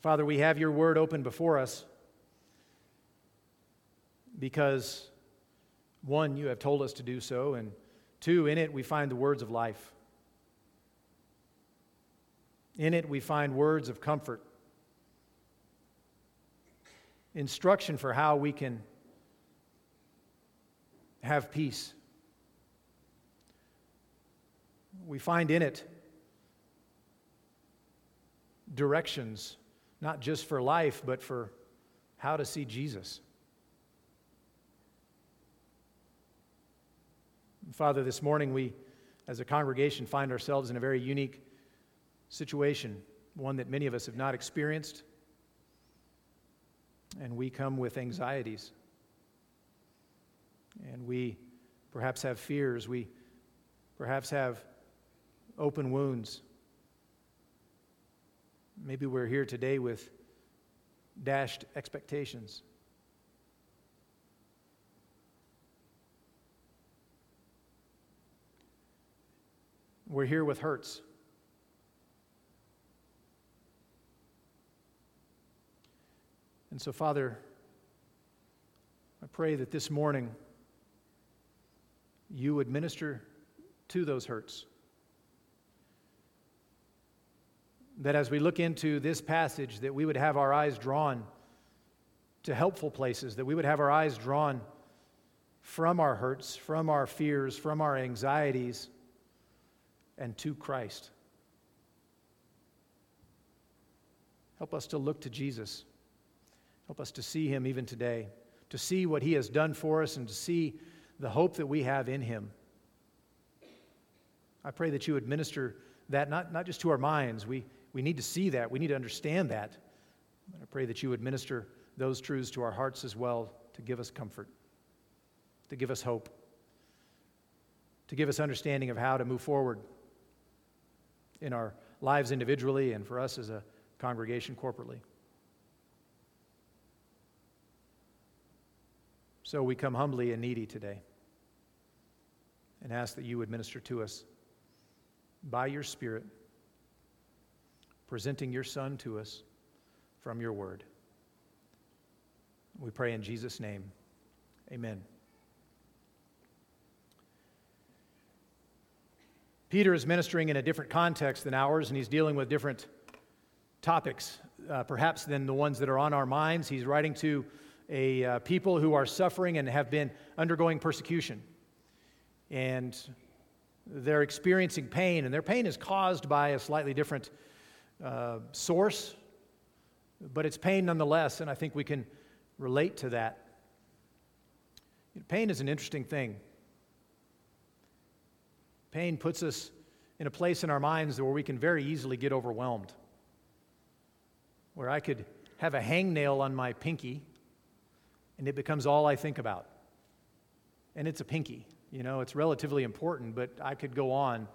Father, we have your word open before us because, one, you have told us to do so, and two, in it we find the words of life. In it we find words of comfort, instruction for how we can have peace. We find in it directions, not just for life, but for how to see Jesus. Father, this morning we, as a congregation, find ourselves in a very unique situation, one that many of us have not experienced, and we come with anxieties. And we perhaps have fears. We perhaps have open wounds. Maybe we're here today with dashed expectations. We're here with hurts. And so, Father, I pray that this morning you would minister to those hurts. That as we look into this passage, that we would have our eyes drawn to helpful places, that we would have our eyes drawn from our hurts, from our fears, from our anxieties, and to Christ. Help us to look to Jesus. Help us to see him even today, to see what he has done for us, and to see the hope that we have in him. I pray that you would minister that not, not just to our minds. We, we need to see that, we need to understand that. But I pray that you would minister those truths to our hearts as well to give us comfort, to give us hope, to give us understanding of how to move forward in our lives individually and for us as a congregation corporately. So we come humbly and needy today and ask that you would minister to us by your Spirit, presenting your Son to us from your word. We pray in Jesus' name. Amen. Peter is ministering in a different context than ours, and he's dealing with different topics, uh, perhaps than the ones that are on our minds. He's writing to a uh, people who are suffering and have been undergoing persecution. And they're experiencing pain, and their pain is caused by a slightly different uh, source, but it's pain nonetheless, and I think we can relate to that. Pain is an interesting thing. Pain puts us in a place in our minds where we can very easily get overwhelmed. Where I could have a hangnail on my pinky and it becomes all I think about. And it's a pinky. You know, it's relatively important, but I could go on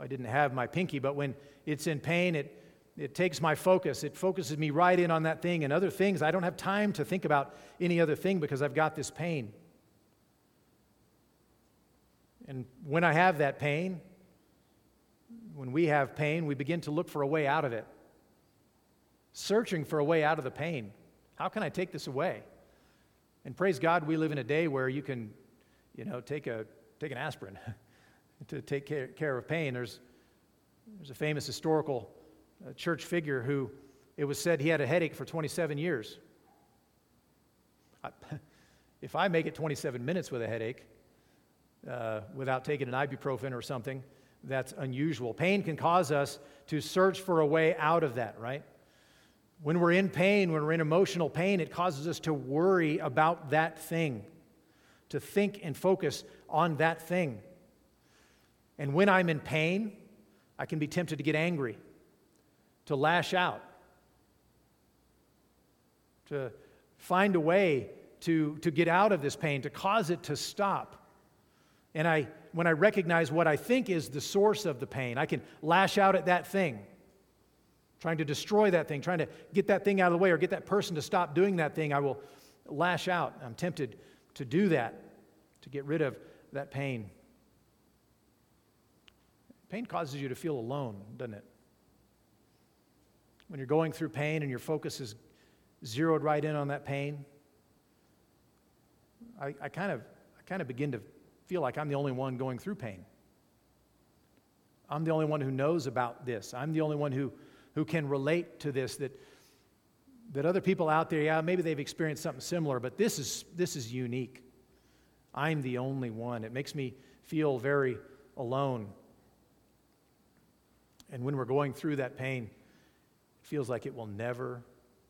I didn't have my pinky. But when it's in pain, it, it takes my focus. It focuses me right in on that thing and other things. I don't have time to think about any other thing because I've got this pain. And when I have that pain, when we have pain, we begin to look for a way out of it, searching for a way out of the pain. How can I take this away? And praise God, we live in a day where you can, you know, take, a, take an aspirin to take care, care of pain. There's, there's a famous historical uh, church figure who it was said he had a headache for 27 years. I, if I make it 27 minutes with a headache, uh, without taking an ibuprofen or something, that's unusual. Pain can cause us to search for a way out of that, right? When we're in pain, when we're in emotional pain, it causes us to worry about that thing, to think and focus on that thing. And when I'm in pain, I can be tempted to get angry, to lash out, to find a way to, to get out of this pain, to cause it to stop. And I, when I recognize what I think is the source of the pain, I can lash out at that thing, trying to destroy that thing, trying to get that thing out of the way or get that person to stop doing that thing. I will lash out. I'm tempted to do that, to get rid of that pain. Pain causes you to feel alone, doesn't it? When you're going through pain and your focus is zeroed right in on that pain, I, I kind of I kind of begin to feel like I'm the only one going through pain. I'm the only one who knows about this. I'm the only one who, who can relate to this that, that other people out there, yeah, maybe they've experienced something similar, but this is, this is unique. I'm the only one. It makes me feel very alone. And when we're going through that pain, feels like it will never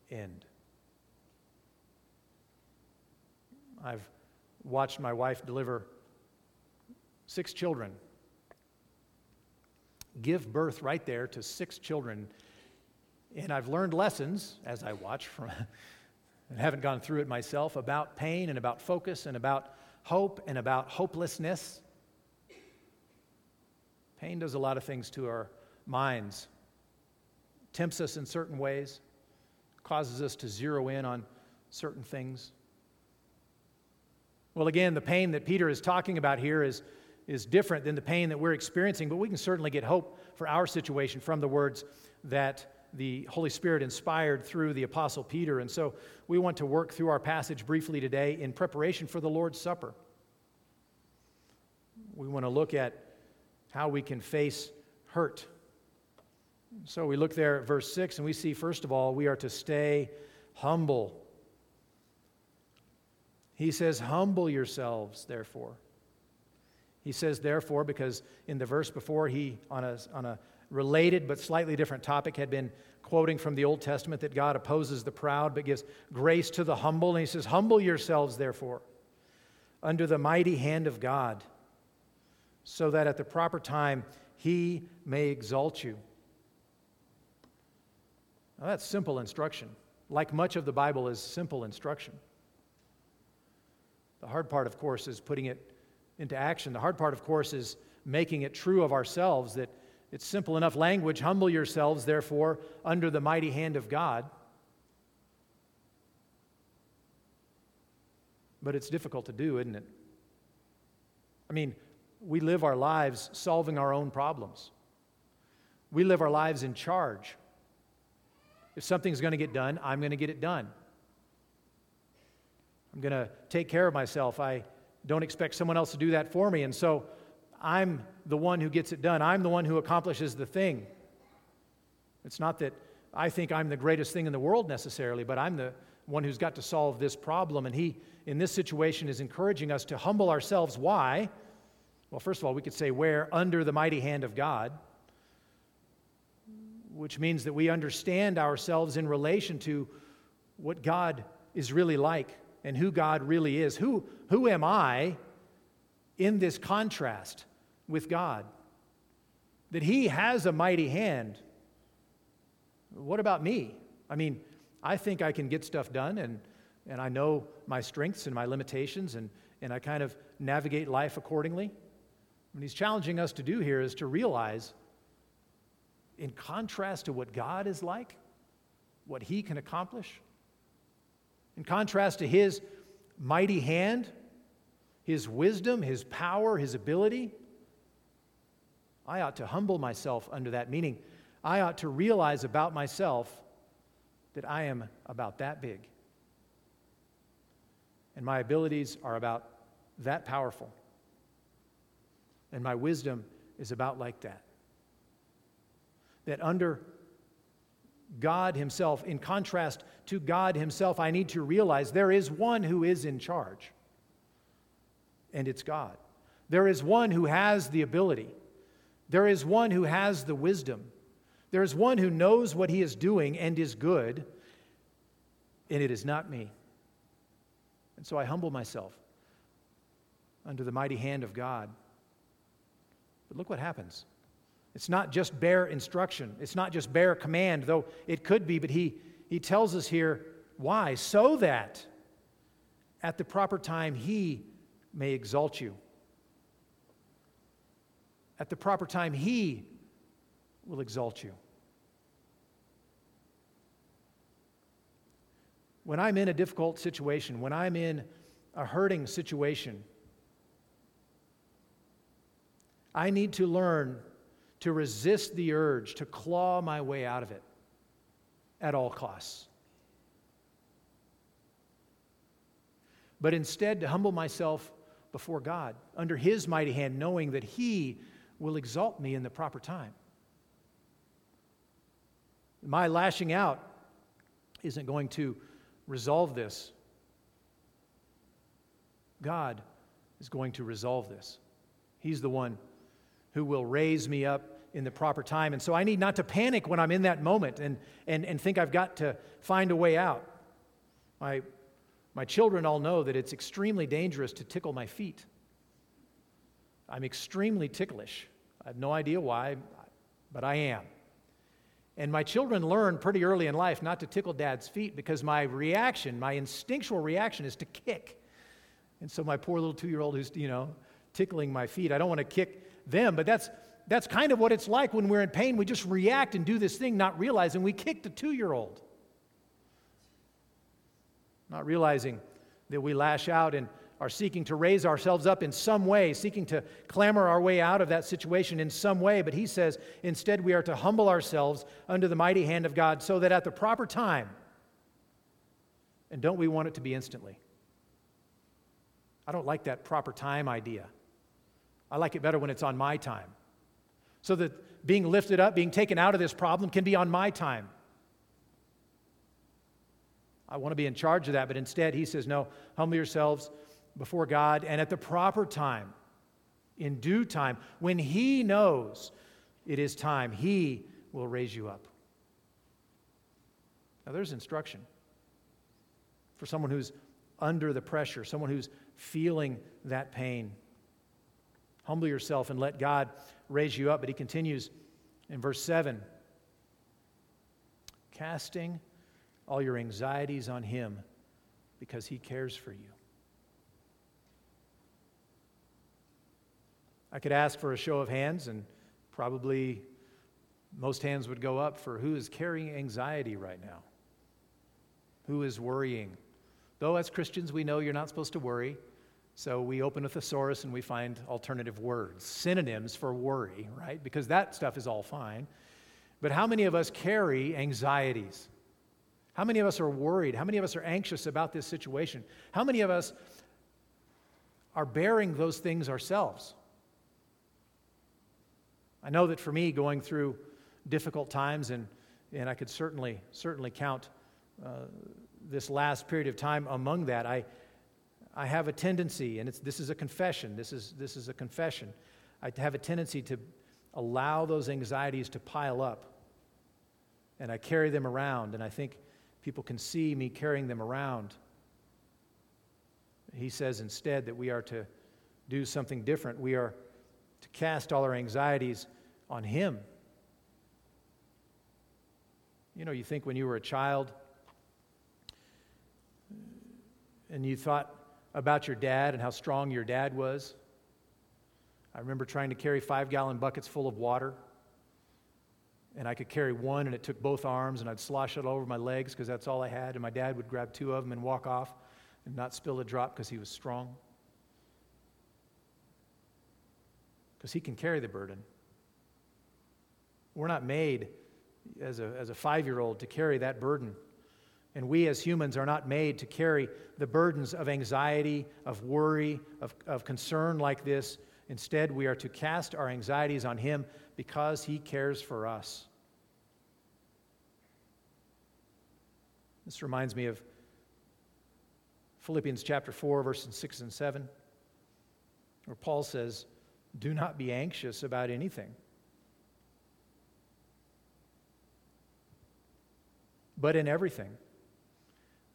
end. I've watched my wife deliver six children, give birth right there to six children. And I've learned lessons as I watch from, and haven't gone through it myself, about pain and about focus and about hope and about hopelessness. Pain does a lot of things to our minds, tempts us in certain ways, causes us to zero in on certain things. Well, again, the pain that Peter is talking about here is, is different than the pain that we're experiencing, but we can certainly get hope for our situation from the words that the Holy Spirit inspired through the Apostle Peter. And so we want to work through our passage briefly today in preparation for the Lord's Supper. We want to look at how we can face hurt. So we look there at verse 6 and we see, first of all, we are to stay humble. He says, Humble yourselves, therefore. He says, therefore, because in the verse before, he, on a, on a related but slightly different topic, had been quoting from the Old Testament that God opposes the proud but gives grace to the humble. And he says, Humble yourselves, therefore, under the mighty hand of God, so that at the proper time he may exalt you. Now, that's simple instruction. Like much of the Bible is simple instruction. The hard part, of course, is putting it into action. The hard part, of course, is making it true of ourselves that it's simple enough language. Humble yourselves, therefore, under the mighty hand of God. But it's difficult to do, isn't it? I mean, we live our lives solving our own problems. We live our lives in charge. If something's going to get done, I'm going to get it done. I'm going to take care of myself. I don't expect someone else to do that for me. And so I'm the one who gets it done. I'm the one who accomplishes the thing. It's not that I think I'm the greatest thing in the world necessarily, but I'm the one who's got to solve this problem. And he, in this situation, is encouraging us to humble ourselves. Why? Well, first of all, we could say where? Under the mighty hand of God, which means that we understand ourselves in relation to what God is really like and who God really is. Who, who am I in this contrast with God? That He has a mighty hand. What about me? I mean, I think I can get stuff done, and, and I know my strengths and my limitations, and, and I kind of navigate life accordingly. What he's challenging us to do here is to realize, in contrast to what God is like, what He can accomplish, in contrast to his mighty hand, his wisdom, his power, his ability, I ought to humble myself under that, meaning I ought to realize about myself that I am about that big. And my abilities are about that powerful. And my wisdom is about like that. That under God Himself, in contrast to God Himself, I need to realize there is one who is in charge, and it's God. There is one who has the ability, there is one who has the wisdom, there is one who knows what He is doing and is good, and it is not me. And so I humble myself under the mighty hand of God. But look what happens. It's not just bare instruction, it's not just bare command, though it could be, but he, he tells us here why? So that at the proper time he may exalt you. At the proper time he will exalt you. When I'm in a difficult situation, when I'm in a hurting situation, I need to learn to resist the urge to claw my way out of it. at all costs. But instead, to humble myself before God under His mighty hand, knowing that He will exalt me in the proper time. My lashing out isn't going to resolve this. God is going to resolve this. He's the one who will raise me up in the proper time. And so I need not to panic when I'm in that moment and, and, and think I've got to find a way out. My, my children all know that it's extremely dangerous to tickle my feet. I'm extremely ticklish. I have no idea why, but I am. And my children learn pretty early in life not to tickle dad's feet because my reaction, my instinctual reaction, is to kick. And so my poor little two year old who's, you know, tickling my feet, I don't want to kick them, but that's, that's kind of what it's like when we're in pain. We just react and do this thing, not realizing we kicked a two year old. Not realizing that we lash out and are seeking to raise ourselves up in some way, seeking to clamor our way out of that situation in some way. But he says instead we are to humble ourselves under the mighty hand of God so that at the proper time, and don't we want it to be instantly? I don't like that proper time idea. I like it better when it's on my time. So that being lifted up, being taken out of this problem can be on my time. I want to be in charge of that, but instead he says, No, humble yourselves before God, and at the proper time, in due time, when He knows it is time, He will raise you up. Now, there's instruction for someone who's under the pressure, someone who's feeling that pain. Humble yourself and let God raise you up. But he continues in verse 7 casting all your anxieties on Him because He cares for you. I could ask for a show of hands, and probably most hands would go up for who is carrying anxiety right now? Who is worrying? Though, as Christians, we know you're not supposed to worry, so we open a thesaurus and we find alternative words, synonyms for worry, right? Because that stuff is all fine. But how many of us carry anxieties? How many of us are worried? How many of us are anxious about this situation? How many of us are bearing those things ourselves? I know that for me, going through difficult times, and, and I could certainly, certainly count uh, this last period of time among that, I, I have a tendency, and this is a confession, this is, this is a confession. I have a tendency to allow those anxieties to pile up, and I carry them around, and I think people can see me carrying them around. He says instead that we are to do something different. We are to cast all our anxieties on Him. You know, you think when you were a child and you thought about your dad and how strong your dad was. I remember trying to carry five gallon buckets full of water. And I could carry one, and it took both arms, and I'd slosh it all over my legs because that's all I had. And my dad would grab two of them and walk off and not spill a drop because he was strong. because he can carry the burden. We're not made as a, as a five year old to carry that burden. And we as humans are not made to carry the burdens of anxiety, of worry, of, of concern like this. Instead, we are to cast our anxieties on Him because He cares for us. This reminds me of Philippians chapter 4, verses 6 and 7, where Paul says, do not be anxious about anything. But in everything,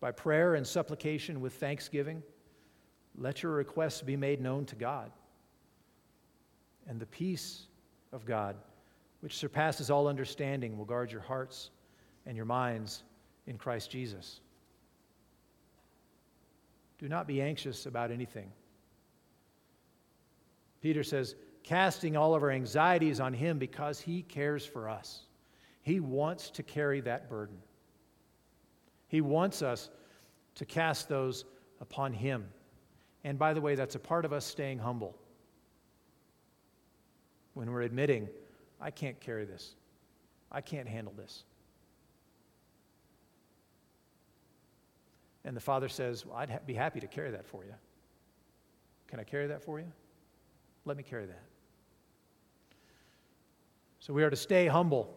by prayer and supplication with thanksgiving, let your requests be made known to God. And the peace of God, which surpasses all understanding, will guard your hearts and your minds in Christ Jesus. Do not be anxious about anything. Peter says, casting all of our anxieties on him because he cares for us. He wants to carry that burden. He wants us to cast those upon him. And by the way, that's a part of us staying humble. When we're admitting, I can't carry this, I can't handle this. And the father says, well, I'd ha- be happy to carry that for you. Can I carry that for you? Let me carry that. So we are to stay humble.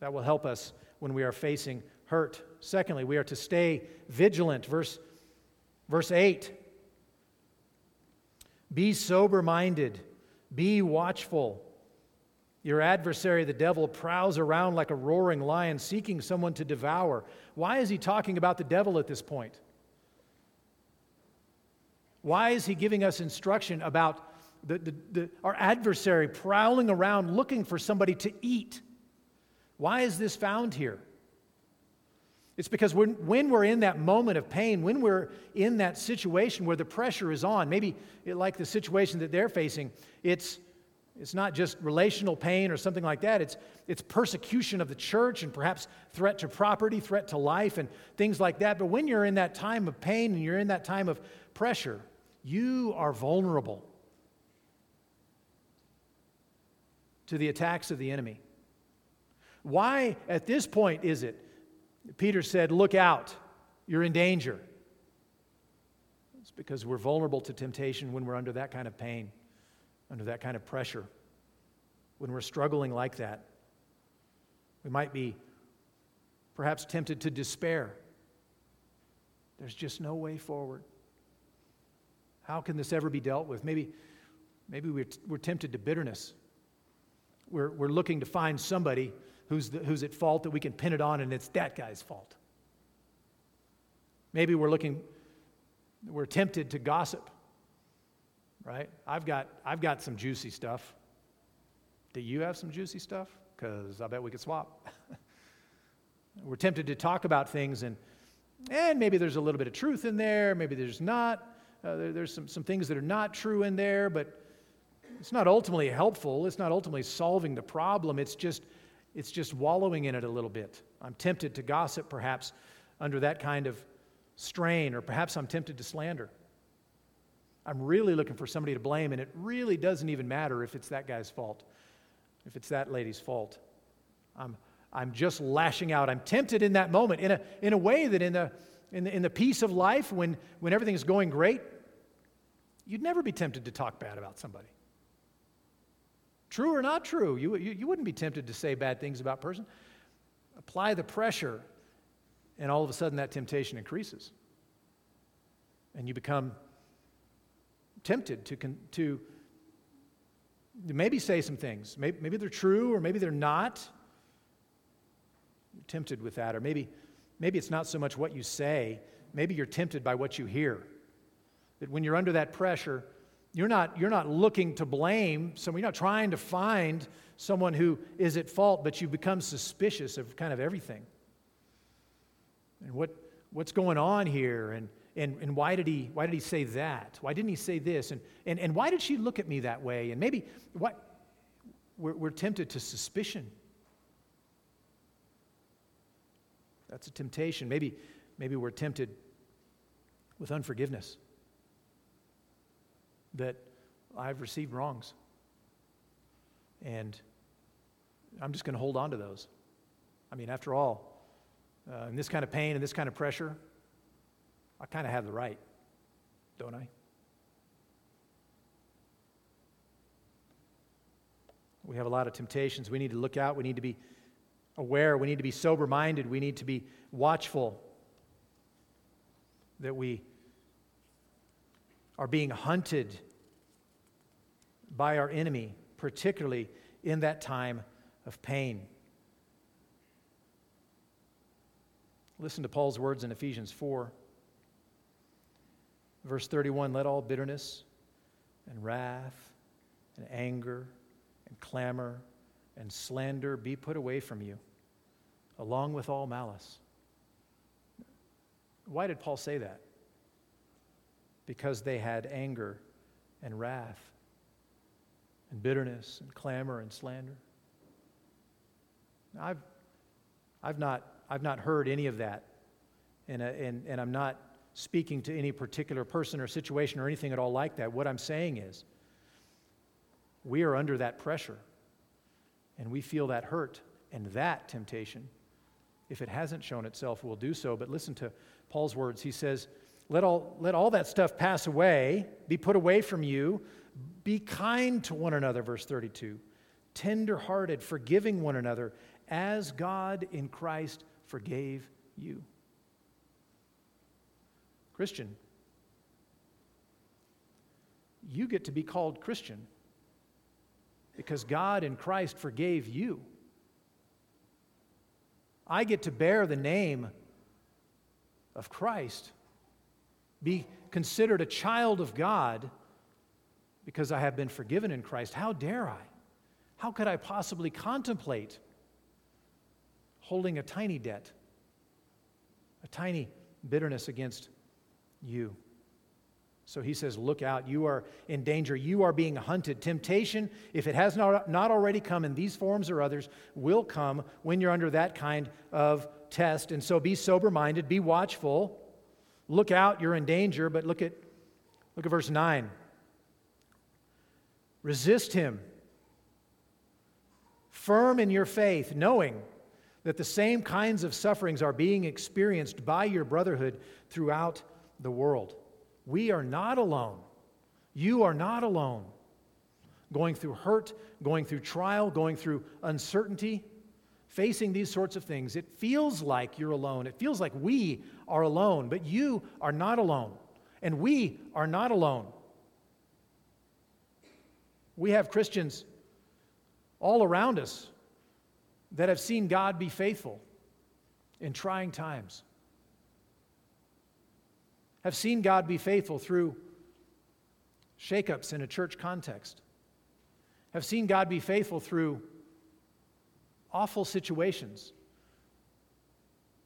That will help us when we are facing hurt. Secondly, we are to stay vigilant. Verse, verse 8 Be sober minded, be watchful. Your adversary, the devil, prowls around like a roaring lion seeking someone to devour. Why is he talking about the devil at this point? Why is he giving us instruction about the, the, the, our adversary prowling around looking for somebody to eat? Why is this found here? It's because when, when we're in that moment of pain, when we're in that situation where the pressure is on, maybe like the situation that they're facing, it's, it's not just relational pain or something like that. It's, it's persecution of the church and perhaps threat to property, threat to life, and things like that. But when you're in that time of pain and you're in that time of pressure, you are vulnerable to the attacks of the enemy. Why, at this point, is it Peter said, Look out, you're in danger? It's because we're vulnerable to temptation when we're under that kind of pain, under that kind of pressure, when we're struggling like that. We might be perhaps tempted to despair. There's just no way forward. How can this ever be dealt with? Maybe, maybe we're, we're tempted to bitterness. We're, we're looking to find somebody who's, the, who's at fault that we can pin it on, and it's that guy's fault. Maybe we're looking, we're tempted to gossip, right? I've got, I've got some juicy stuff. Do you have some juicy stuff? Because I bet we could swap. we're tempted to talk about things, and, and maybe there's a little bit of truth in there, maybe there's not. Uh, there, there's some, some things that are not true in there, but it's not ultimately helpful. It's not ultimately solving the problem. It's just it's just wallowing in it a little bit. I'm tempted to gossip, perhaps, under that kind of strain, or perhaps I'm tempted to slander. I'm really looking for somebody to blame, and it really doesn't even matter if it's that guy's fault, if it's that lady's fault. I'm, I'm just lashing out. I'm tempted in that moment, in a, in a way that in the, in the, in the peace of life, when, when everything's going great, you'd never be tempted to talk bad about somebody. True or not true, you, you, you wouldn't be tempted to say bad things about a person. Apply the pressure, and all of a sudden that temptation increases. And you become tempted to, to maybe say some things. Maybe, maybe they're true or maybe they're not. You're tempted with that. Or maybe, maybe it's not so much what you say, maybe you're tempted by what you hear. That when you're under that pressure, you're not, you're not looking to blame someone, you're not trying to find someone who is at fault, but you become suspicious of kind of everything. And what, what's going on here? And, and, and why, did he, why did he say that? Why didn't he say this? And, and, and why did she look at me that way? And maybe what, we're, we're tempted to suspicion. That's a temptation. Maybe, maybe we're tempted with unforgiveness that I've received wrongs. And I'm just going to hold on to those. I mean, after all, uh, in this kind of pain and this kind of pressure, I kind of have the right, don't I? We have a lot of temptations. We need to look out. We need to be aware. We need to be sober minded. We need to be watchful that we are being hunted by our enemy, particularly in that time of pain. Listen to Paul's words in Ephesians 4, verse 31 Let all bitterness and wrath and anger and clamor and slander be put away from you, along with all malice. Why did Paul say that? Because they had anger and wrath and bitterness and clamor and slander. I've, I've, not, I've not heard any of that, and, uh, and, and I'm not speaking to any particular person or situation or anything at all like that. What I'm saying is, we are under that pressure, and we feel that hurt, and that temptation if it hasn't shown itself, will do so. But listen to Paul's words. He says, let all, let all that stuff pass away, be put away from you. Be kind to one another, verse 32. Tenderhearted, forgiving one another, as God in Christ forgave you. Christian, you get to be called Christian because God in Christ forgave you. I get to bear the name of Christ, be considered a child of God because I have been forgiven in Christ. How dare I? How could I possibly contemplate holding a tiny debt, a tiny bitterness against you? So he says, Look out, you are in danger. You are being hunted. Temptation, if it has not, not already come in these forms or others, will come when you're under that kind of test. And so be sober minded, be watchful. Look out, you're in danger. But look at, look at verse 9. Resist him, firm in your faith, knowing that the same kinds of sufferings are being experienced by your brotherhood throughout the world. We are not alone. You are not alone. Going through hurt, going through trial, going through uncertainty, facing these sorts of things, it feels like you're alone. It feels like we are alone, but you are not alone. And we are not alone. We have Christians all around us that have seen God be faithful in trying times have seen God be faithful through shakeups in a church context, have seen God be faithful through awful situations.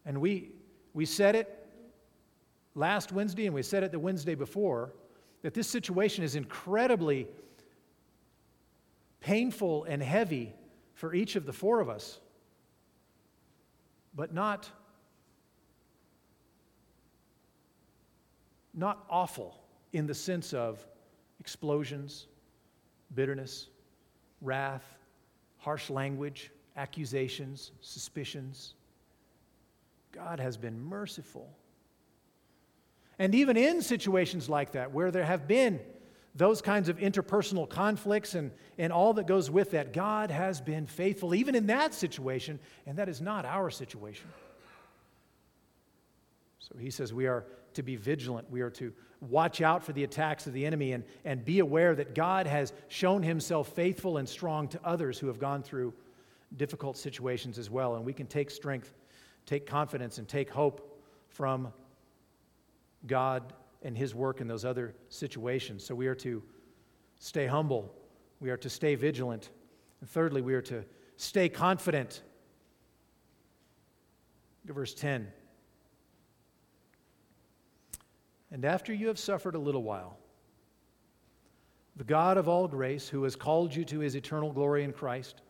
And we, we said it last Wednesday and we said it the Wednesday before that this situation is incredibly painful and heavy for each of the four of us, but not not awful in the sense of explosions, bitterness, wrath, harsh language, accusations, suspicions. God has been merciful. And even in situations like that, where there have been those kinds of interpersonal conflicts and, and all that goes with that, God has been faithful, even in that situation, and that is not our situation. So he says we are to be vigilant. We are to watch out for the attacks of the enemy and, and be aware that God has shown himself faithful and strong to others who have gone through difficult situations as well. And we can take strength, take confidence, and take hope from God and his work in those other situations. So we are to stay humble, we are to stay vigilant. And thirdly, we are to stay confident. Look at Verse 10. And after you have suffered a little while, the God of all grace, who has called you to his eternal glory in Christ,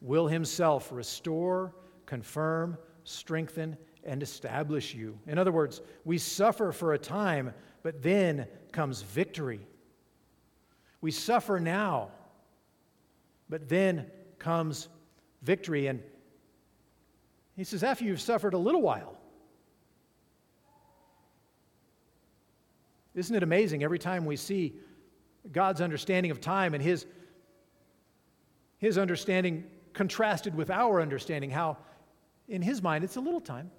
will himself restore, confirm, strengthen, and establish you. In other words, we suffer for a time, but then comes victory. We suffer now, but then comes victory. And he says, after you've suffered a little while, Isn't it amazing every time we see God's understanding of time and His, his understanding contrasted with our understanding, how in His mind it's a little time.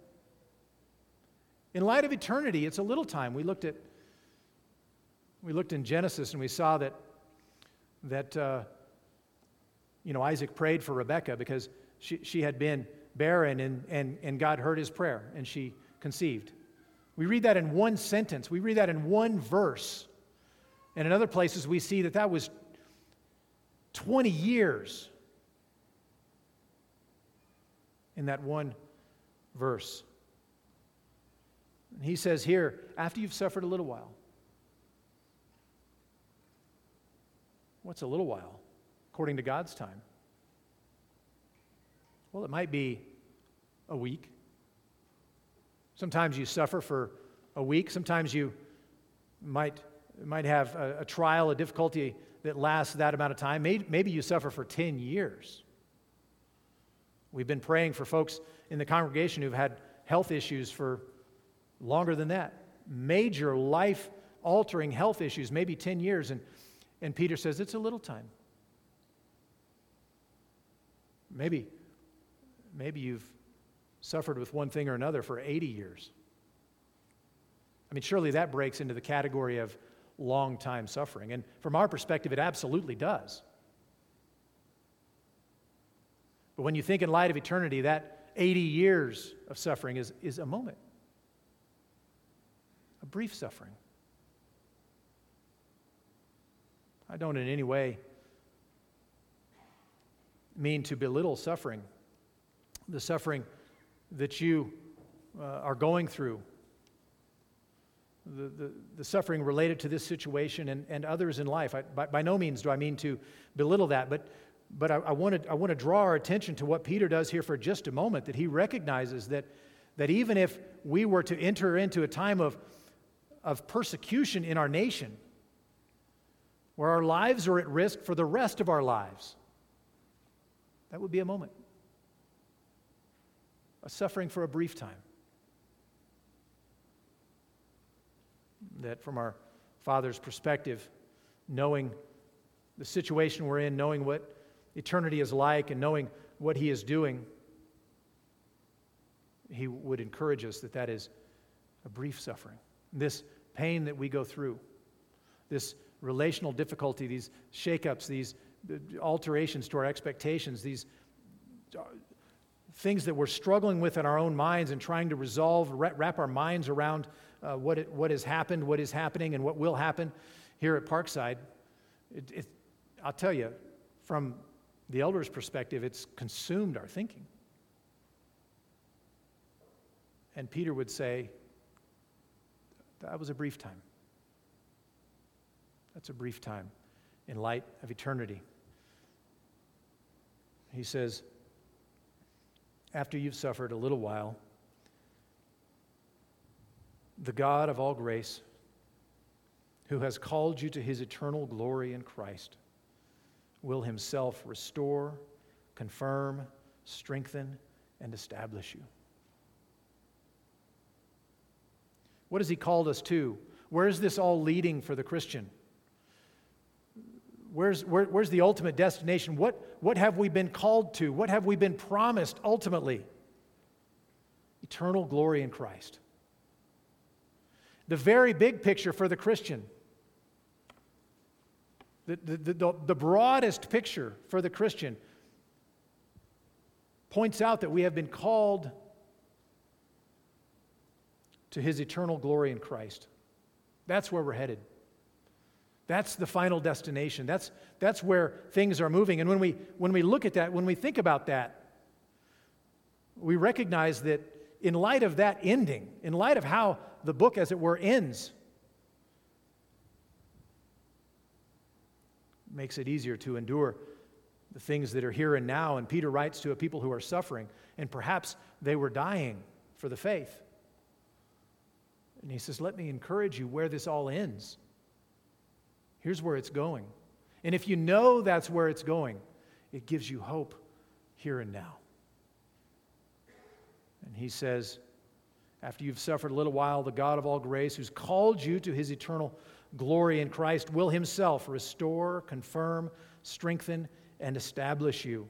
In light of eternity, it's a little time. We looked at we looked in Genesis and we saw that that uh, you know Isaac prayed for Rebekah because she, she had been barren and, and, and God heard his prayer and she conceived. We read that in one sentence, we read that in one verse. And in other places, we see that that was 20 years in that one verse. And he says here, after you've suffered a little while, what's a little while according to God's time? Well, it might be a week. Sometimes you suffer for a week. Sometimes you might, might have a, a trial, a difficulty that lasts that amount of time. Maybe, maybe you suffer for 10 years. We've been praying for folks in the congregation who've had health issues for longer than that, major life altering health issues, maybe 10 years. And, and Peter says, It's a little time. Maybe, maybe you've suffered with one thing or another for 80 years. I mean, surely that breaks into the category of long time suffering. And from our perspective, it absolutely does. But when you think in light of eternity, that 80 years of suffering is, is a moment, a brief suffering. I don't in any way mean to belittle suffering, the suffering that you uh, are going through, the, the, the, suffering related to this situation and, and others in life. I, by, by no means do I mean to belittle that, but, but I, I want to draw our attention to what Peter does here for just a moment, that he recognizes that, that even if we were to enter into a time of, of persecution in our nation, where our lives are at risk for the rest of our lives, that would be a moment. A suffering for a brief time. That from our Father's perspective, knowing the situation we're in, knowing what eternity is like, and knowing what He is doing, He would encourage us that that is a brief suffering. This pain that we go through, this relational difficulty, these shakeups, these alterations to our expectations, these uh, things that we're struggling with in our own minds and trying to resolve, wrap our minds around uh, what, it, what has happened, what is happening, and what will happen here at Parkside. It, it, I'll tell you, from the elder's perspective, it's consumed our thinking. And Peter would say, that was a brief time. That's a brief time in light of eternity. He says, after you've suffered a little while, the God of all grace, who has called you to his eternal glory in Christ, will himself restore, confirm, strengthen, and establish you. What has he called us to? Where is this all leading for the Christian? Where's, where, where's the ultimate destination? What, what have we been called to? What have we been promised ultimately? Eternal glory in Christ. The very big picture for the Christian, the, the, the, the broadest picture for the Christian, points out that we have been called to his eternal glory in Christ. That's where we're headed. That's the final destination. That's, that's where things are moving. And when we, when we look at that, when we think about that, we recognize that in light of that ending, in light of how the book, as it were, ends, makes it easier to endure the things that are here and now. And Peter writes to a people who are suffering, and perhaps they were dying for the faith. And he says, Let me encourage you where this all ends. Here's where it's going. And if you know that's where it's going, it gives you hope here and now. And he says, after you've suffered a little while, the God of all grace, who's called you to his eternal glory in Christ, will himself restore, confirm, strengthen, and establish you.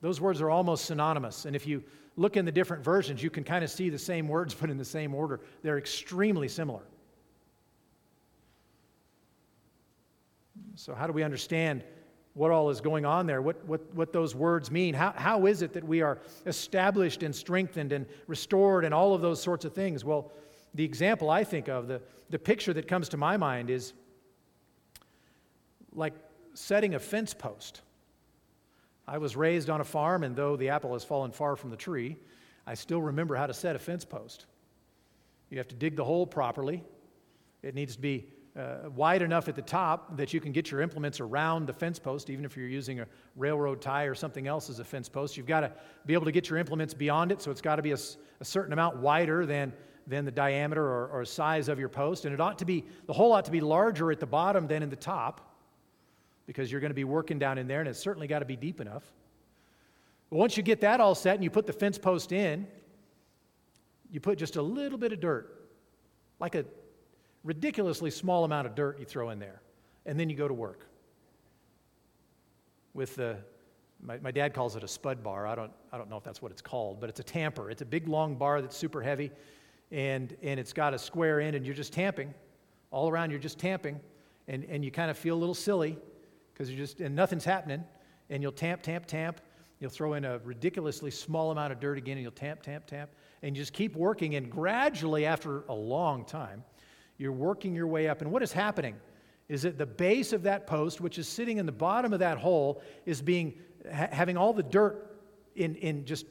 Those words are almost synonymous. And if you look in the different versions, you can kind of see the same words put in the same order. They're extremely similar. So, how do we understand what all is going on there? What, what, what those words mean? How, how is it that we are established and strengthened and restored and all of those sorts of things? Well, the example I think of, the, the picture that comes to my mind is like setting a fence post. I was raised on a farm, and though the apple has fallen far from the tree, I still remember how to set a fence post. You have to dig the hole properly. It needs to be uh, wide enough at the top that you can get your implements around the fence post, even if you're using a railroad tie or something else as a fence post. You've got to be able to get your implements beyond it, so it's got to be a, a certain amount wider than, than the diameter or, or size of your post. And it ought to be, the hole ought to be larger at the bottom than in the top, because you're going to be working down in there, and it's certainly got to be deep enough. Once you get that all set and you put the fence post in, you put just a little bit of dirt, like a ridiculously small amount of dirt you throw in there, and then you go to work. With the, my, my dad calls it a spud bar. I don't, I don't know if that's what it's called, but it's a tamper. It's a big long bar that's super heavy, and, and it's got a square end, and you're just tamping. All around, you're just tamping, and, and you kind of feel a little silly because you're just, and nothing's happening, and you'll tamp, tamp, tamp. You'll throw in a ridiculously small amount of dirt again, and you'll tamp, tamp, tamp, and you just keep working, and gradually, after a long time, you're working your way up. And what is happening is that the base of that post, which is sitting in the bottom of that hole, is being ha- having all the dirt in, in just,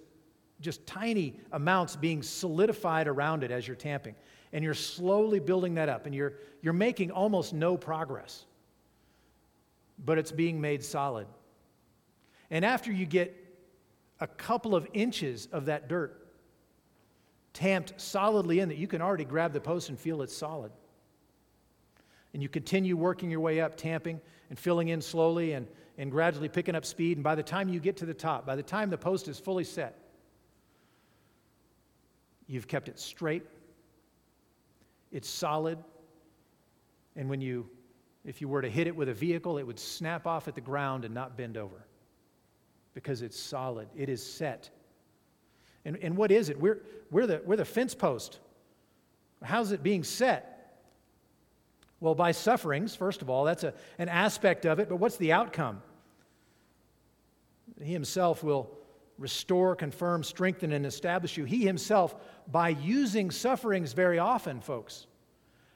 just tiny amounts being solidified around it as you're tamping. And you're slowly building that up, and you're, you're making almost no progress, but it's being made solid. And after you get a couple of inches of that dirt tamped solidly in that you can already grab the post and feel it's solid. And you continue working your way up, tamping and filling in slowly and, and gradually picking up speed. And by the time you get to the top, by the time the post is fully set, you've kept it straight, it's solid, and when you, if you were to hit it with a vehicle, it would snap off at the ground and not bend over because it's solid, it is set. And, and what is it? We're, we're, the, we're the fence post. How's it being set? Well, by sufferings, first of all, that's a, an aspect of it, but what's the outcome? He himself will restore, confirm, strengthen, and establish you. He himself, by using sufferings very often, folks,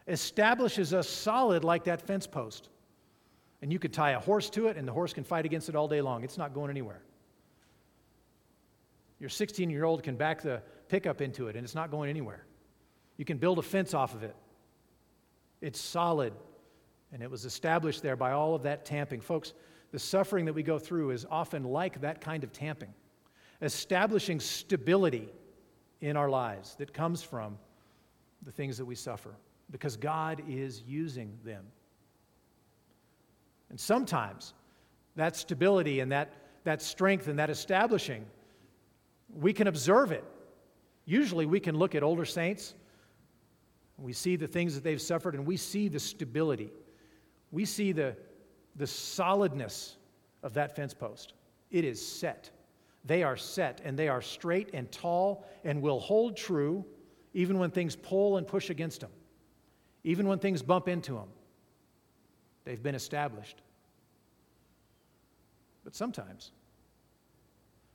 establishes us solid like that fence post. And you could tie a horse to it, and the horse can fight against it all day long. It's not going anywhere. Your 16 year old can back the pickup into it, and it's not going anywhere. You can build a fence off of it. It's solid, and it was established there by all of that tamping. Folks, the suffering that we go through is often like that kind of tamping, establishing stability in our lives that comes from the things that we suffer because God is using them. And sometimes that stability and that, that strength and that establishing we can observe it. Usually, we can look at older saints, we see the things that they've suffered, and we see the stability. We see the, the solidness of that fence post. It is set. They are set, and they are straight and tall and will hold true even when things pull and push against them, even when things bump into them. They've been established. But sometimes,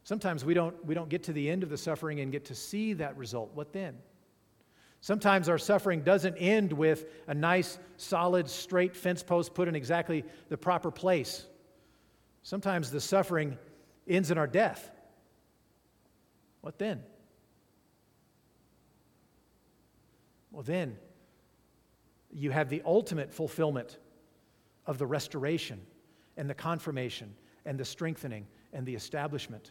Sometimes we don't, we don't get to the end of the suffering and get to see that result. What then? Sometimes our suffering doesn't end with a nice, solid, straight fence post put in exactly the proper place. Sometimes the suffering ends in our death. What then? Well, then you have the ultimate fulfillment of the restoration and the confirmation and the strengthening and the establishment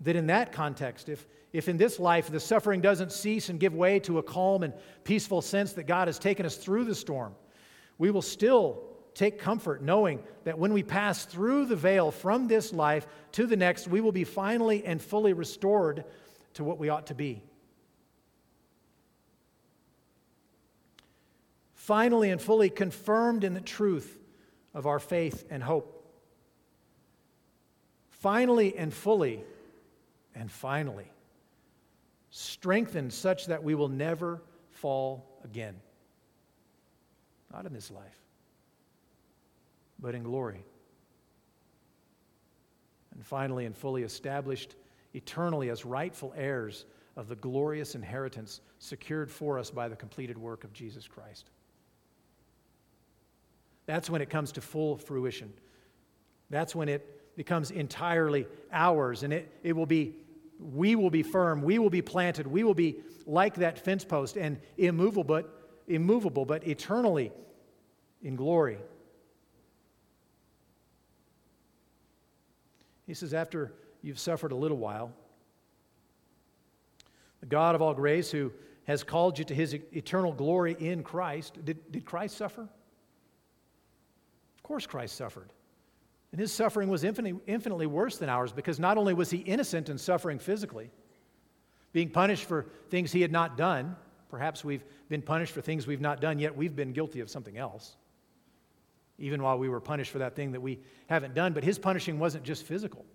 that in that context, if, if in this life the suffering doesn't cease and give way to a calm and peaceful sense that God has taken us through the storm, we will still take comfort knowing that when we pass through the veil from this life to the next, we will be finally and fully restored to what we ought to be. Finally and fully confirmed in the truth of our faith and hope. Finally and fully and finally, strengthened such that we will never fall again. Not in this life, but in glory. And finally, and fully established eternally as rightful heirs of the glorious inheritance secured for us by the completed work of Jesus Christ. That's when it comes to full fruition. That's when it becomes entirely ours, and it, it will be we will be firm, we will be planted, we will be like that fence post and immovable, but immovable, but eternally in glory. He says, after you've suffered a little while, the God of all grace, who has called you to his eternal glory in Christ, did, did Christ suffer? Of course, Christ suffered. And his suffering was infinitely, infinitely worse than ours because not only was he innocent and suffering physically, being punished for things he had not done, perhaps we've been punished for things we've not done, yet we've been guilty of something else, even while we were punished for that thing that we haven't done. But his punishing wasn't just physical,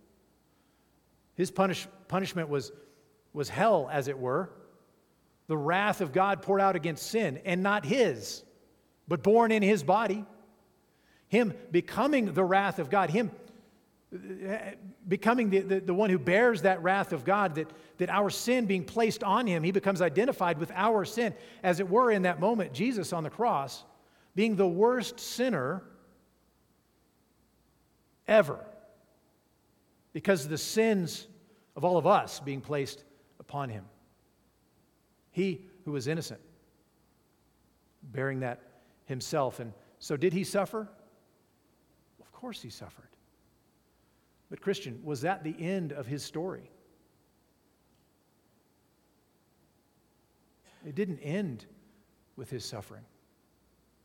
his punish, punishment was, was hell, as it were. The wrath of God poured out against sin, and not his, but borne in his body. Him becoming the wrath of God, Him becoming the, the, the, one who bears that wrath of God, that, that our sin being placed on Him, He becomes identified with our sin. As it were, in that moment, Jesus on the cross, being the worst sinner ever, because of the sins of all of us being placed upon Him. He who was innocent, bearing that Himself. And so, did He suffer? Of course he suffered. But, Christian, was that the end of his story? It didn't end with his suffering.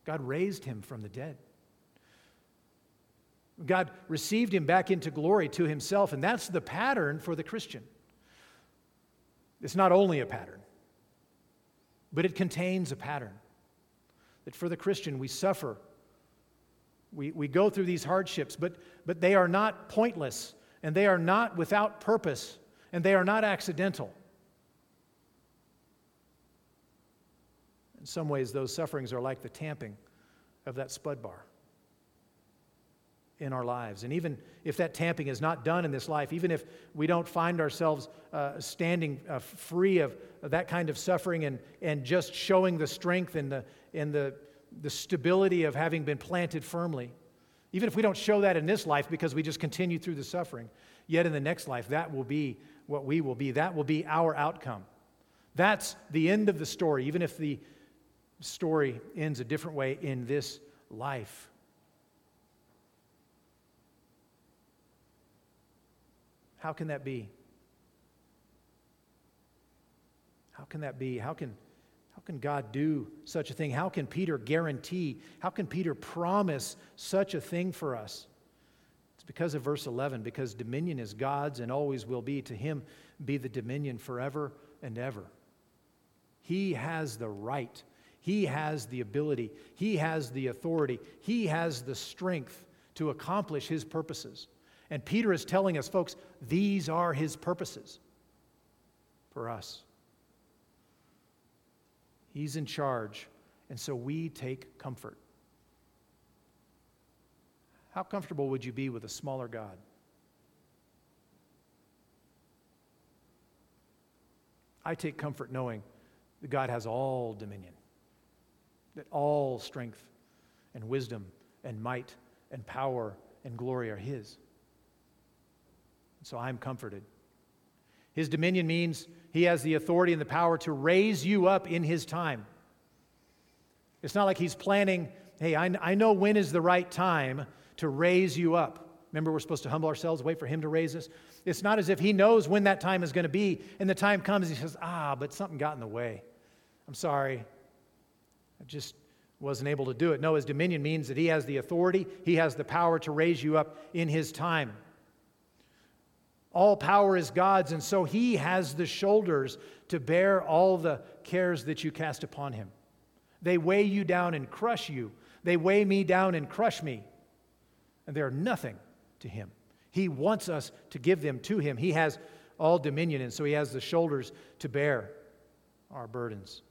God raised him from the dead. God received him back into glory to himself, and that's the pattern for the Christian. It's not only a pattern, but it contains a pattern. That for the Christian, we suffer we, we go through these hardships, but, but they are not pointless, and they are not without purpose, and they are not accidental. In some ways, those sufferings are like the tamping of that spud bar in our lives. And even if that tamping is not done in this life, even if we don't find ourselves uh, standing uh, free of, of, that kind of suffering and, and just showing the strength and the, and the the stability of having been planted firmly. Even if we don't show that in this life because we just continue through the suffering, yet in the next life, that will be what we will be. That will be our outcome. That's the end of the story, even if the story ends a different way in this life. How can that be? How can that be? How can how can God do such a thing? How can Peter guarantee? How can Peter promise such a thing for us? It's because of verse 11, because dominion is God's and always will be. To him be the dominion forever and ever. He has the right, he has the ability, he has the authority, he has the strength to accomplish his purposes. And Peter is telling us, folks, these are his purposes for us. He's in charge, and so we take comfort. How comfortable would you be with a smaller God? I take comfort knowing that God has all dominion, that all strength and wisdom and might and power and glory are His. So I'm comforted. His dominion means he has the authority and the power to raise you up in his time. It's not like he's planning, hey, I, I know when is the right time to raise you up. Remember, we're supposed to humble ourselves, wait for him to raise us. It's not as if he knows when that time is going to be, and the time comes, he says, ah, but something got in the way. I'm sorry. I just wasn't able to do it. No, his dominion means that he has the authority, he has the power to raise you up in his time. All power is God's, and so He has the shoulders to bear all the cares that you cast upon Him. They weigh you down and crush you. They weigh me down and crush me. And they are nothing to Him. He wants us to give them to Him. He has all dominion, and so He has the shoulders to bear our burdens.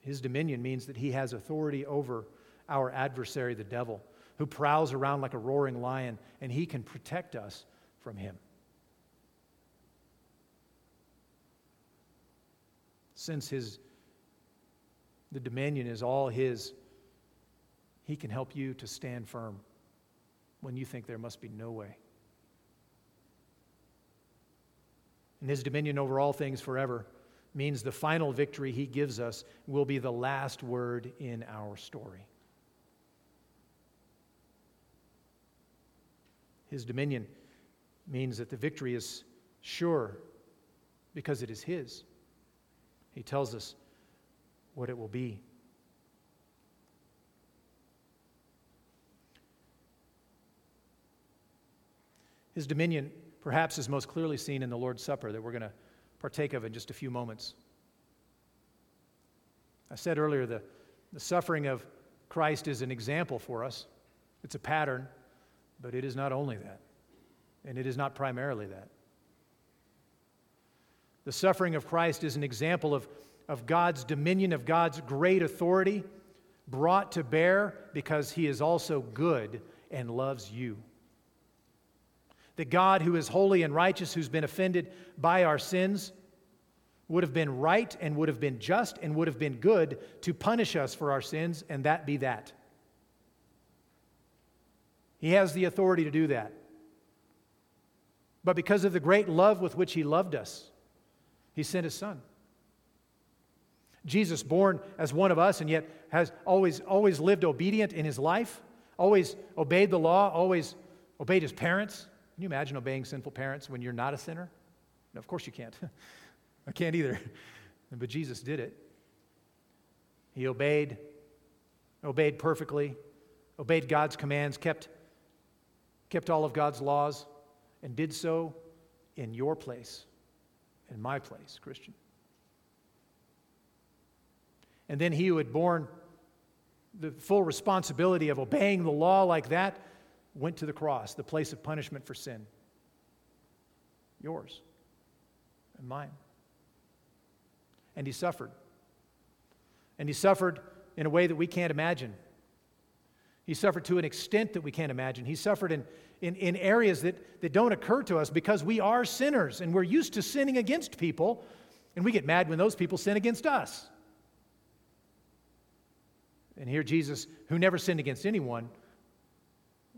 His dominion means that He has authority over our adversary, the devil who prowls around like a roaring lion, and he can protect us from him. Since his the dominion is all his, he can help you to stand firm when you think there must be no way. And his dominion over all things forever means the final victory he gives us will be the last word in our story. His dominion means that the victory is sure because it is His. He tells us what it will be. His dominion perhaps is most clearly seen in the Lord's Supper that we're going to partake of in just a few moments. I said earlier the, the suffering of Christ is an example for us, it's a pattern, but it is not only that, and it is not primarily that. The suffering of Christ is an example of, of God's dominion, of God's great authority brought to bear because he is also good and loves you. The God who is holy and righteous, who's been offended by our sins, would have been right and would have been just and would have been good to punish us for our sins, and that be that. He has the authority to do that. But because of the great love with which He loved us, He sent His Son. Jesus, born as one of us and yet has always, always lived obedient in his life, always obeyed the law, always obeyed his parents. Can you imagine obeying sinful parents when you're not a sinner? No, of course you can't. I can't either. But Jesus did it. He obeyed, obeyed perfectly, obeyed God's commands, kept, kept all of God's laws, and did so in your place, in my place, Christian. And then he who had borne the full responsibility of obeying the law like that went to the cross, the place of punishment for sin. Yours and mine. And he suffered. And he suffered in a way that we can't imagine. He suffered to an extent that we can't imagine. He suffered in, in, in areas that, that don't occur to us because we are sinners and we're used to sinning against people, and we get mad when those people sin against us. And here, Jesus, who never sinned against anyone,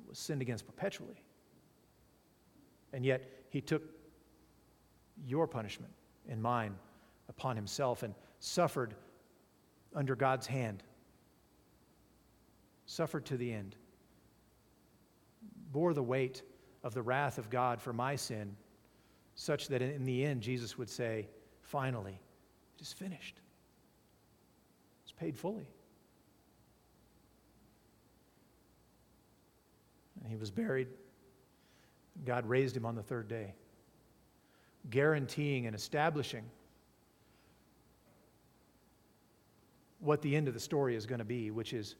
was sinned against perpetually. And yet, he took your punishment and mine upon himself and suffered under God's hand, suffered to the end, bore the weight of the wrath of God for my sin, such that in the end, Jesus would say, Finally, it is finished. It's paid fully. And he was buried. God raised him on the third day, guaranteeing and establishing what the end of the story is going to be, which is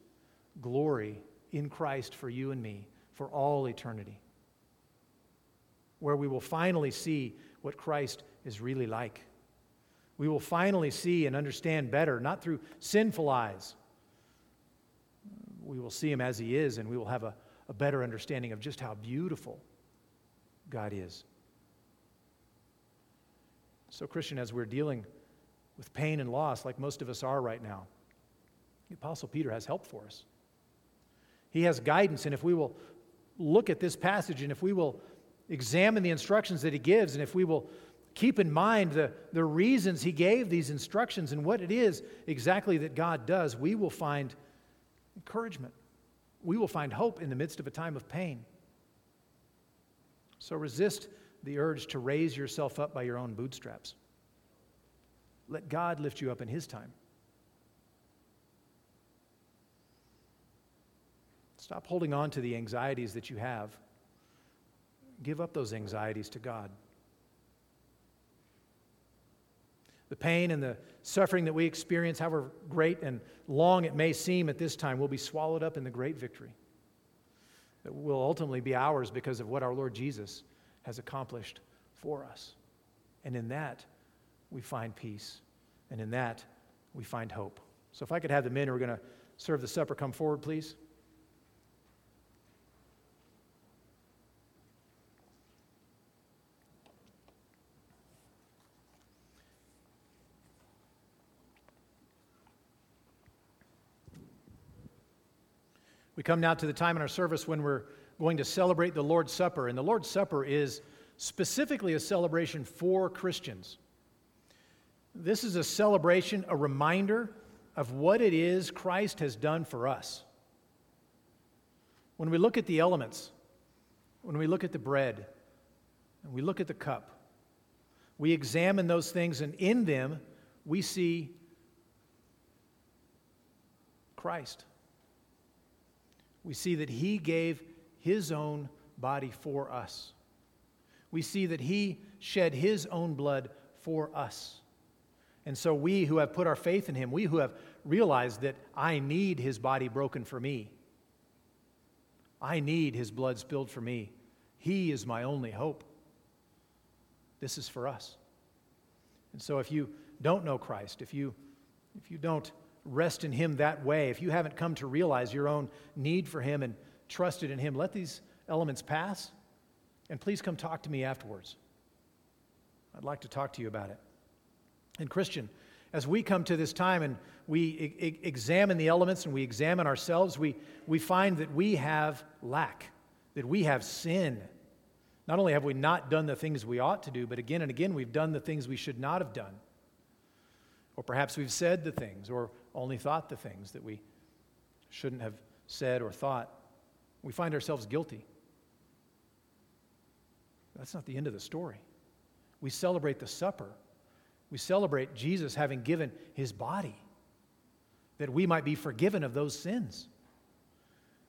glory in Christ for you and me for all eternity, where we will finally see what Christ is really like. We will finally see and understand better, not through sinful eyes. We will see him as he is, and we will have a a better understanding of just how beautiful God is. So, Christian, as we're dealing with pain and loss, like most of us are right now, the Apostle Peter has help for us. He has guidance, and if we will look at this passage and if we will examine the instructions that he gives, and if we will keep in mind the, the reasons he gave these instructions and what it is exactly that God does, we will find encouragement we will find hope in the midst of a time of pain. So resist the urge to raise yourself up by your own bootstraps. Let God lift you up in His time. Stop holding on to the anxieties that you have. Give up those anxieties to God. The pain and the suffering that we experience, however great and long it may seem at this time, will be swallowed up in the great victory that will ultimately be ours because of what our Lord Jesus has accomplished for us. And in that, we find peace. And in that, we find hope. So if I could have the men who are going to serve the supper come forward, please. We come now to the time in our service when we're going to celebrate the Lord's Supper. And the Lord's Supper is specifically a celebration for Christians. This is a celebration, a reminder of what it is Christ has done for us. When we look at the elements, when we look at the bread, and we look at the cup, we examine those things, and in them we see Christ we see that he gave his own body for us. we see that he shed his own blood for us. And so we who have put our faith in him, we who have realized that I need his body broken for me, I need his blood spilled for me, he is my only hope. This is for us. And so if you don't know Christ, if you, if you don't rest in him that way, if you haven't come to realize your own need for him and trusted in him, let these elements pass and please come talk to me afterwards. I'd like to talk to you about it. And, Christian, as we come to this time and we e- examine the elements and we examine ourselves, we, we find that we have lack, that we have sin. Not only have we not done the things we ought to do, but again and again we've done the things we should not have done. Or perhaps we've said the things or only thought the things that we shouldn't have said or thought. We find ourselves guilty. That's not the end of the story. We celebrate the supper. We celebrate Jesus having given his body that we might be forgiven of those sins.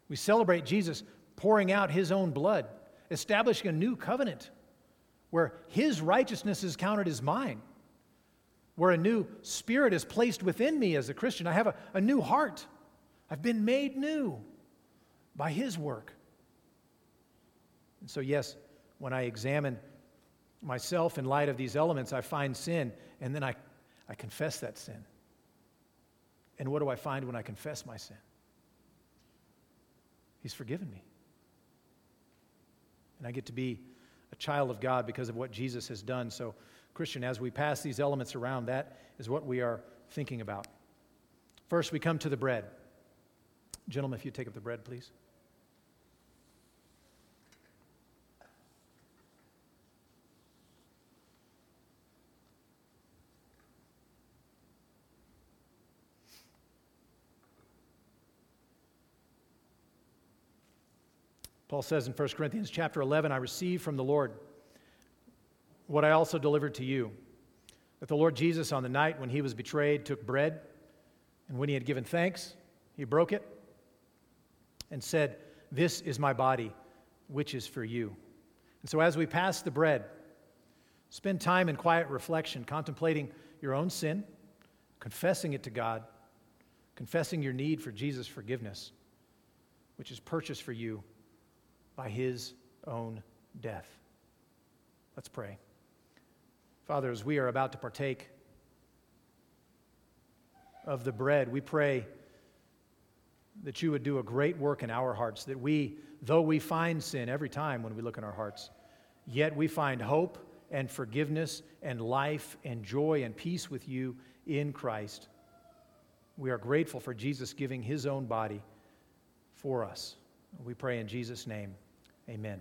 We celebrate Jesus pouring out his own blood, establishing a new covenant where his righteousness is counted as mine, where a new spirit is placed within me as a Christian. I have a, a new heart. I've been made new by his work. And so, yes, when I examine myself in light of these elements, I find sin, and then I, I confess that sin. And what do I find when I confess my sin? He's forgiven me. And I get to be a child of God because of what Jesus has done. So, Christian, as we pass these elements around, that is what we are thinking about. First, we come to the bread. Gentlemen, if you take up the bread, please. Paul says in 1 Corinthians chapter 11, I received from the Lord what I also delivered to you. That the Lord Jesus, on the night when he was betrayed, took bread, and when he had given thanks, he broke it and said, This is my body, which is for you. And so as we pass the bread, spend time in quiet reflection, contemplating your own sin, confessing it to God, confessing your need for Jesus' forgiveness, which is purchased for you by his own death. Let's pray. Father, as we are about to partake of the bread, we pray that you would do a great work in our hearts, that we, though we find sin every time when we look in our hearts, yet we find hope and forgiveness and life and joy and peace with you in Christ. We are grateful for Jesus giving his own body for us. We pray in Jesus' name. Amen.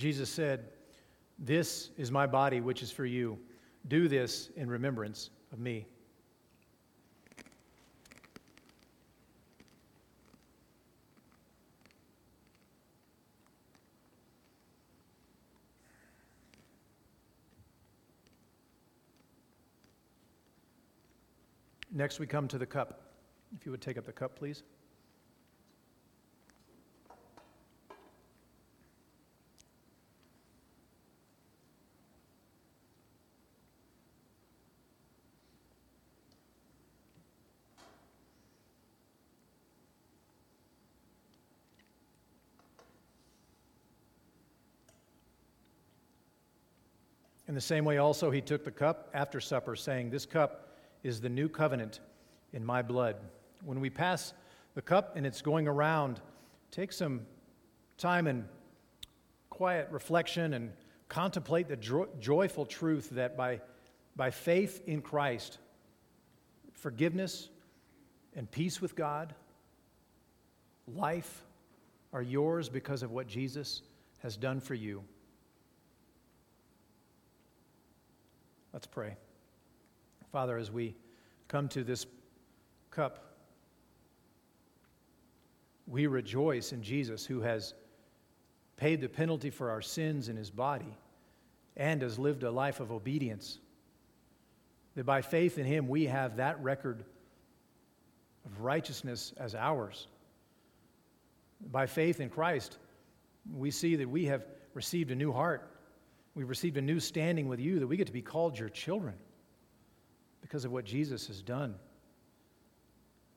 Jesus said, This is my body, which is for you. Do this in remembrance of me. Next, we come to the cup. If you would take up the cup, please. The same way, also, he took the cup after supper, saying, This cup is the new covenant in my blood. When we pass the cup and it's going around, take some time and quiet reflection and contemplate the jo- joyful truth that by, by faith in Christ, forgiveness and peace with God, life are yours because of what Jesus has done for you. Let's pray. Father, as we come to this cup, we rejoice in Jesus who has paid the penalty for our sins in his body and has lived a life of obedience. That by faith in him, we have that record of righteousness as ours. By faith in Christ, we see that we have received a new heart We've received a new standing with you that we get to be called your children because of what Jesus has done.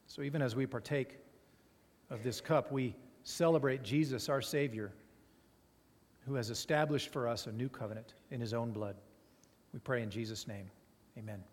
So even as we partake of this cup, we celebrate Jesus, our Savior, who has established for us a new covenant in his own blood. We pray in Jesus' name. Amen.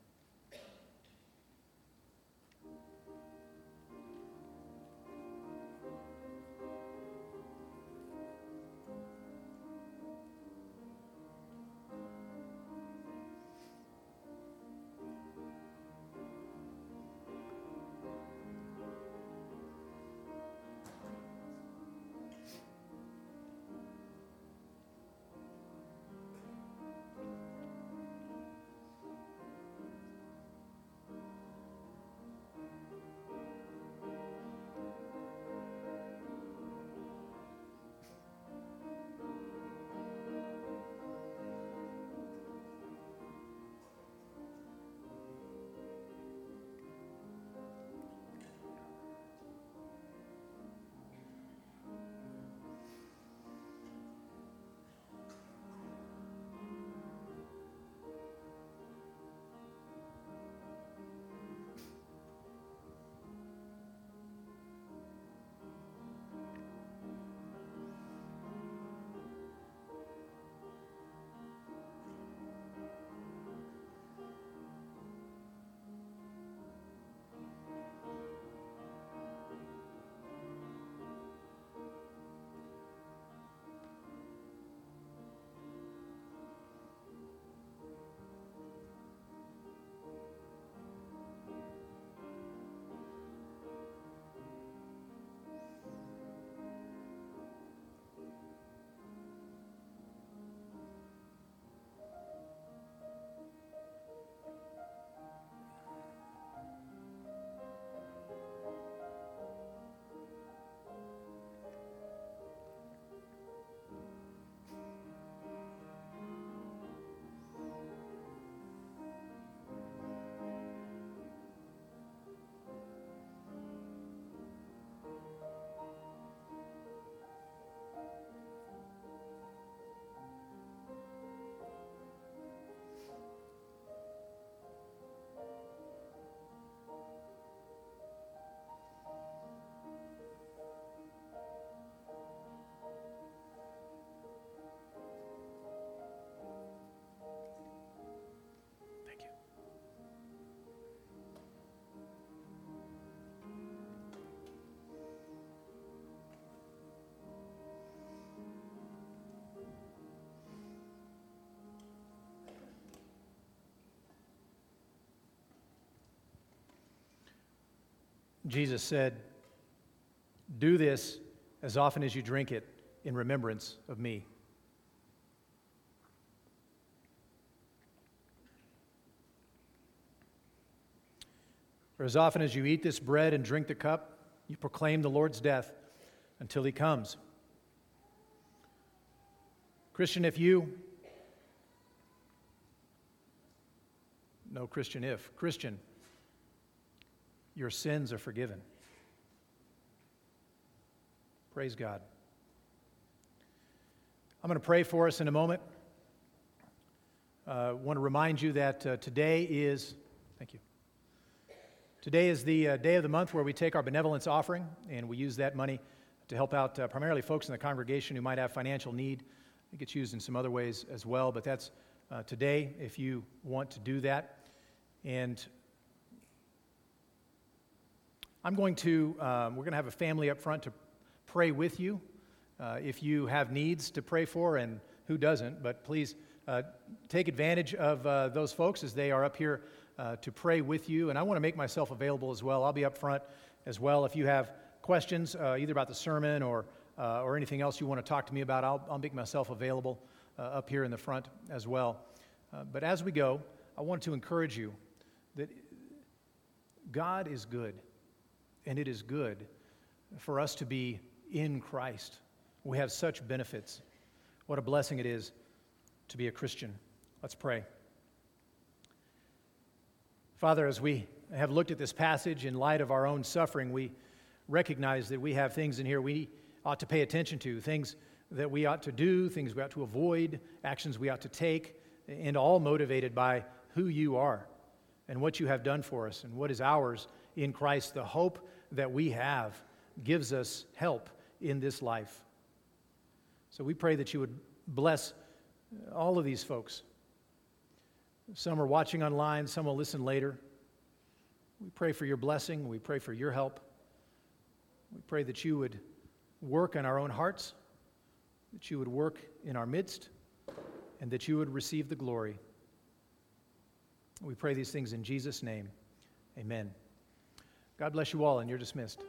Jesus said, Do this as often as you drink it in remembrance of me. For as often as you eat this bread and drink the cup, you proclaim the Lord's death until he comes. Christian, if you, no Christian, if, Christian, your sins are forgiven. Praise God. I'm going to pray for us in a moment. I uh, want to remind you that uh, today is, thank you. Today is the uh, day of the month where we take our benevolence offering, and we use that money to help out uh, primarily folks in the congregation who might have financial need. It gets used in some other ways as well, but that's uh, today if you want to do that. And I'm going to, um, we're going to have a family up front to pray with you uh, if you have needs to pray for, and who doesn't, but please uh, take advantage of uh, those folks as they are up here uh, to pray with you. And I want to make myself available as well. I'll be up front as well. If you have questions, uh, either about the sermon or, uh, or anything else you want to talk to me about, I'll, I'll make myself available up here in the front as well. But as we go, I want to encourage you that God is good, and it is good for us to be in Christ. We have such benefits. What a blessing it is to be a Christian. Let's pray. Father, as we have looked at this passage in light of our own suffering, we recognize that we have things in here we ought to pay attention to, things that we ought to do, things we ought to avoid, actions we ought to take, and all motivated by who you are and what you have done for us and what is ours in Christ. The hope that we have gives us help in this life. So we pray that you would bless all of these folks some are watching online, some will listen later. We pray for your blessing. We pray for your help. We pray that you would work in our own hearts, that you would work in our midst, and that you would receive the glory. We pray these things in Jesus' name. Amen. God bless you all, and you're dismissed.